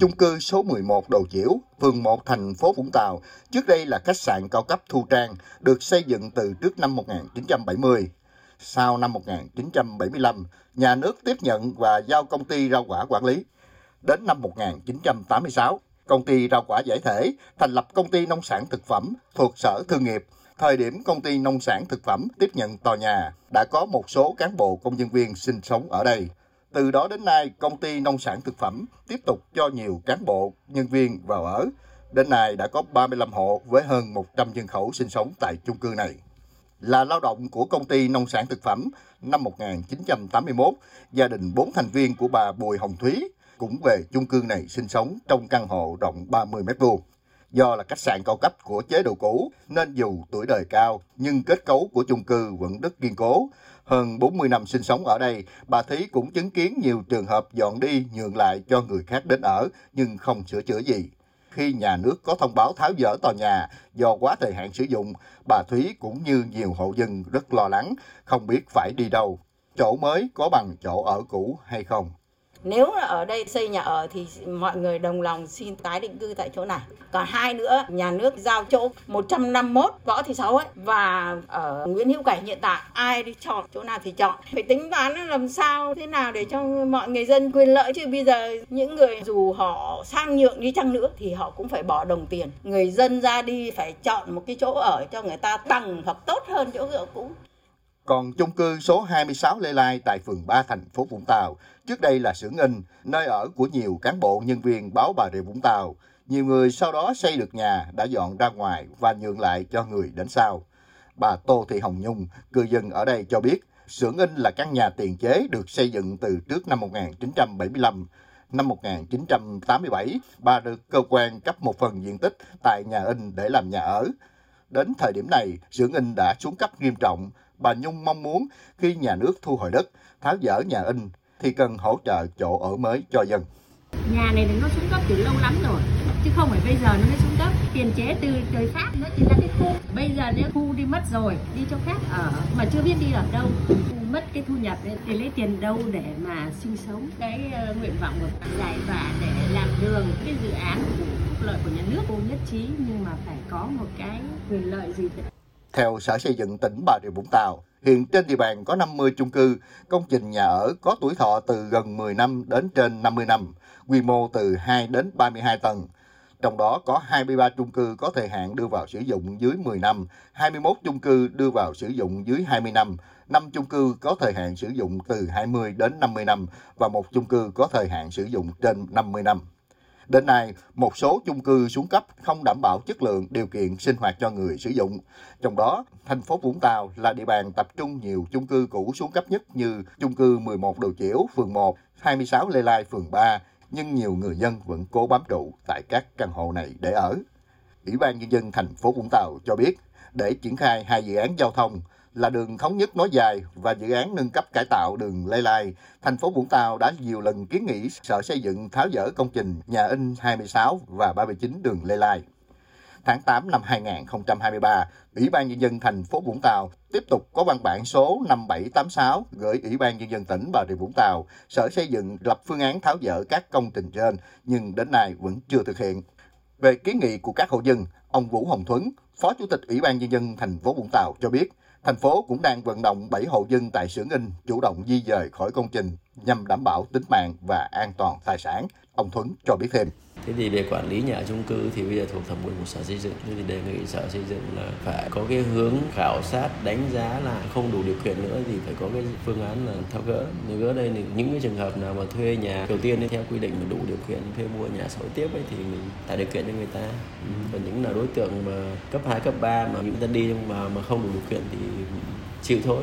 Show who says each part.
Speaker 1: Chung cư số 11 Đầu Diễu, phường 1 thành phố Vũng Tàu, trước đây là khách sạn cao cấp Thu Trang, được xây dựng từ trước năm 1970. Sau năm 1975, nhà nước tiếp nhận và giao công ty rau quả quản lý. Đến năm 1986, công ty rau quả giải thể thành lập công ty nông sản thực phẩm thuộc Sở Thương nghiệp. Thời điểm công ty nông sản thực phẩm tiếp nhận tòa nhà, đã có một số cán bộ công nhân viên sinh sống ở đây. Từ đó đến nay, công ty nông sản thực phẩm tiếp tục cho nhiều cán bộ, nhân viên vào ở. Đến nay đã có 35 hộ với hơn 100 nhân khẩu sinh sống tại chung cư này. Là lao động của công ty nông sản thực phẩm năm 1981, gia đình 4 thành viên của bà Bùi Hồng Thúy cũng về chung cư này sinh sống trong căn hộ rộng 30 mét vuông. Do là khách sạn cao cấp của chế độ cũ nên dù tuổi đời cao nhưng kết cấu của chung cư vẫn rất kiên cố. Hơn 40 năm sinh sống ở đây, bà Thí cũng chứng kiến nhiều trường hợp dọn đi nhường lại cho người khác đến ở nhưng không sửa chữa gì. Khi nhà nước có thông báo tháo dỡ tòa nhà do quá thời hạn sử dụng, bà Thúy cũng như nhiều hộ dân rất lo lắng, không biết phải đi đâu. Chỗ mới có bằng chỗ ở cũ hay không?
Speaker 2: Nếu là ở đây xây nhà ở thì mọi người đồng lòng xin tái định cư tại chỗ này. Còn hai nữa, nhà nước giao chỗ 151 Võ Thị Sáu ấy và ở Nguyễn Hữu Cảnh hiện tại ai đi chọn chỗ nào thì chọn. Phải tính toán làm sao thế nào để cho mọi người dân quyền lợi chứ bây giờ những người dù họ sang nhượng đi chăng nữa thì họ cũng phải bỏ đồng tiền. Người dân ra đi phải chọn một cái chỗ ở cho người ta bằng hoặc tốt hơn chỗ ở cũ.
Speaker 1: Còn chung cư số 26 Lê Lai tại phường 3 thành phố Vũng Tàu, trước đây là xưởng in, nơi ở của nhiều cán bộ nhân viên báo Bà Rịa Vũng Tàu. Nhiều người sau đó xây được nhà đã dọn ra ngoài và nhượng lại cho người đến sau. Bà Tô Thị Hồng Nhung, cư dân ở đây cho biết, xưởng in là căn nhà tiền chế được xây dựng từ trước năm 1975. Năm 1987, bà được cơ quan cấp một phần diện tích tại nhà in để làm nhà ở. Đến thời điểm này, xưởng in đã xuống cấp nghiêm trọng, bà Nhung mong muốn khi nhà nước thu hồi đất, tháo dỡ nhà in thì cần hỗ trợ chỗ ở mới cho dân.
Speaker 3: Nhà này nó xuống cấp từ lâu lắm rồi, chứ không phải bây giờ nó mới xuống cấp. Tiền chế từ thời Pháp nó chỉ là cái khu. Bây giờ nếu khu đi mất rồi, đi chỗ khác ở mà chưa biết đi ở đâu. Mất cái thu nhập thì lấy tiền đâu để mà sinh sống. Cái uh, nguyện vọng của giải và để làm đường, cái dự án của phúc lợi của nhà nước cô nhất trí nhưng mà phải có một cái quyền lợi gì
Speaker 1: theo Sở Xây dựng tỉnh Bà Rịa Vũng Tàu, hiện trên địa bàn có 50 chung cư, công trình nhà ở có tuổi thọ từ gần 10 năm đến trên 50 năm, quy mô từ 2 đến 32 tầng. Trong đó có 23 chung cư có thời hạn đưa vào sử dụng dưới 10 năm, 21 chung cư đưa vào sử dụng dưới 20 năm, 5 chung cư có thời hạn sử dụng từ 20 đến 50 năm và một chung cư có thời hạn sử dụng trên 50 năm. Đến nay, một số chung cư xuống cấp không đảm bảo chất lượng điều kiện sinh hoạt cho người sử dụng. Trong đó, thành phố Vũng Tàu là địa bàn tập trung nhiều chung cư cũ xuống cấp nhất như chung cư 11 Đồ Chiểu, phường 1, 26 Lê Lai, phường 3, nhưng nhiều người dân vẫn cố bám trụ tại các căn hộ này để ở. Ủy ban Nhân dân thành phố Vũng Tàu cho biết, để triển khai hai dự án giao thông, là đường thống nhất nối dài và dự án nâng cấp cải tạo đường Lê Lai, thành phố Vũng Tàu đã nhiều lần kiến nghị Sở Xây dựng tháo dỡ công trình nhà in 26 và 39 đường Lê Lai. Tháng 8 năm 2023, Ủy ban Nhân dân thành phố Vũng Tàu tiếp tục có văn bản số 5786 gửi Ủy ban Nhân dân tỉnh Bà Rịa Vũng Tàu, Sở Xây dựng lập phương án tháo dỡ các công trình trên, nhưng đến nay vẫn chưa thực hiện. Về kiến nghị của các hộ dân, ông Vũ Hồng Thuấn, Phó Chủ tịch Ủy ban Nhân dân thành phố Vũng Tàu cho biết, Thành phố cũng đang vận động 7 hộ dân tại xưởng in chủ động di dời khỏi công trình nhằm đảm bảo tính mạng và an toàn tài sản. Ông Thuấn cho biết thêm.
Speaker 4: Thế thì về quản lý nhà chung cư thì bây giờ thuộc thẩm quyền của sở xây dựng. Thế thì đề nghị sở xây dựng là phải có cái hướng khảo sát đánh giá là không đủ điều kiện nữa thì phải có cái phương án là tháo gỡ. Nếu gỡ đây thì những cái trường hợp nào mà thuê nhà đầu tiên theo quy định mà đủ điều kiện thuê mua nhà sổ tiếp ấy thì mình tạo điều kiện cho người ta. Ừ. Còn những là đối tượng mà cấp 2, cấp 3 mà những ta đi nhưng mà mà không đủ điều kiện thì chịu thôi